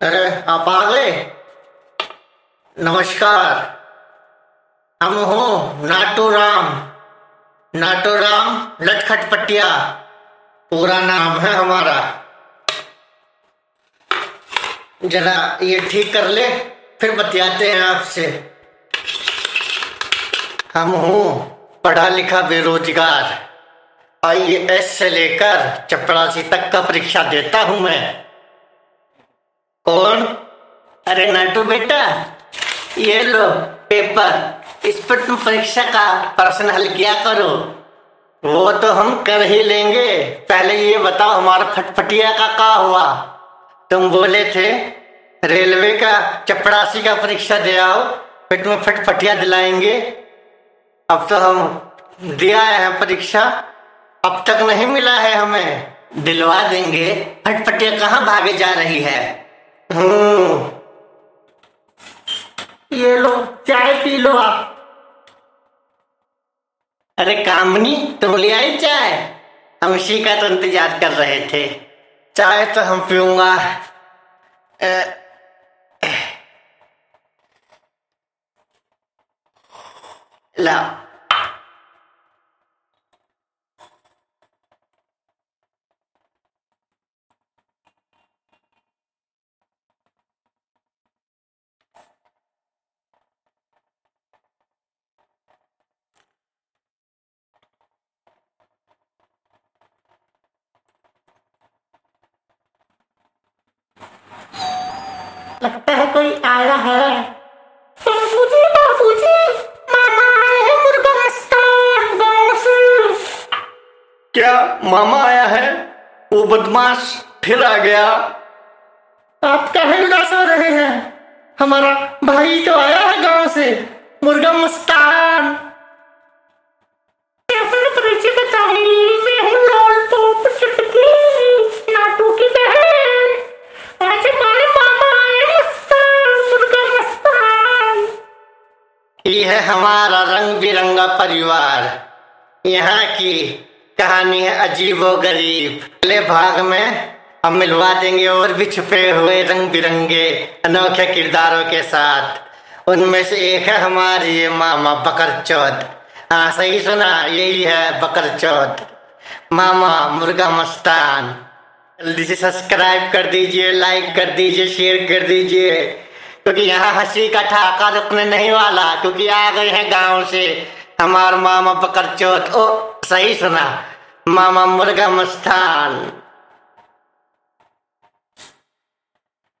अरे, आप आ गए नमस्कार। हम हो नाटू राम। नाटू राम लटखट पटिया। पूरा नाम है हमारा। जरा ये ठीक कर ले, फिर बतियाते हैं आपसे। हम हूँ पढ़ा लिखा बेरोजगार। आई एस से लेकर चपरासी तक का परीक्षा देता हूँ मैं। कौन अरे नाटू बेटा, ये लो पेपर इस पर तुम परीक्षा का प्रश्न हल किया करो। वो तो हम कर ही लेंगे। पहले ये बताओ, हमारा फटफटिया का का हुआ? तुम बोले थे, रेलवे का, चपड़ासी का परीक्षा दे आओ, फिर तुम्हें फटफटिया दिलाएँगे। अब तो हम दिया है परीक्षा, अब तक नहीं मिला है हमें। दिलवा देंगे। फटफटिया कहाँ भागे जा रही है? ये लो, चाय पी लो आप। अरे कामनी, तुम ले आई चाय? हम इसी का तो इंतज़ार कर रहे थे। चाय तो हम पीऊँगा। लाओ। लगता है कोई आया है। बाबूजी बाबूजी मामा आए हैं मुर्गा मस्तान गाँव से। क्या मामा आया है? वो बदमाश फिर आ गया। आप कहे उदास हो रहे हैं? हमारा भाई तो आया है गाँव से। मुर्गा मस्तान ये है हमारा रंग बिरंगा परिवार। यहाँ की कहानी है अजीबो गरीब। अगले भाग में हम मिलवा देंगे और भी छुपे हुए रंग बिरंगे अनोखे किरदारों के साथ। उनमें से एक है हमारी ये मामा बकर चौथ। हाँ सही सुना, यही है बकर चौथ। मामा मुर्गा मस्तान। जल्दी से सब्सक्राइब कर दीजिए, लाइक कर दीजिए, शेयर कर दीजिए। क्योंकि यहाँ हँसी का ठाका रुकने नहीं वाला, क्योंकि आ गए हैं गाँव से। हमारे मामा बकर चोट ओ, सही सुना। मामा मुर्गा मस्तान।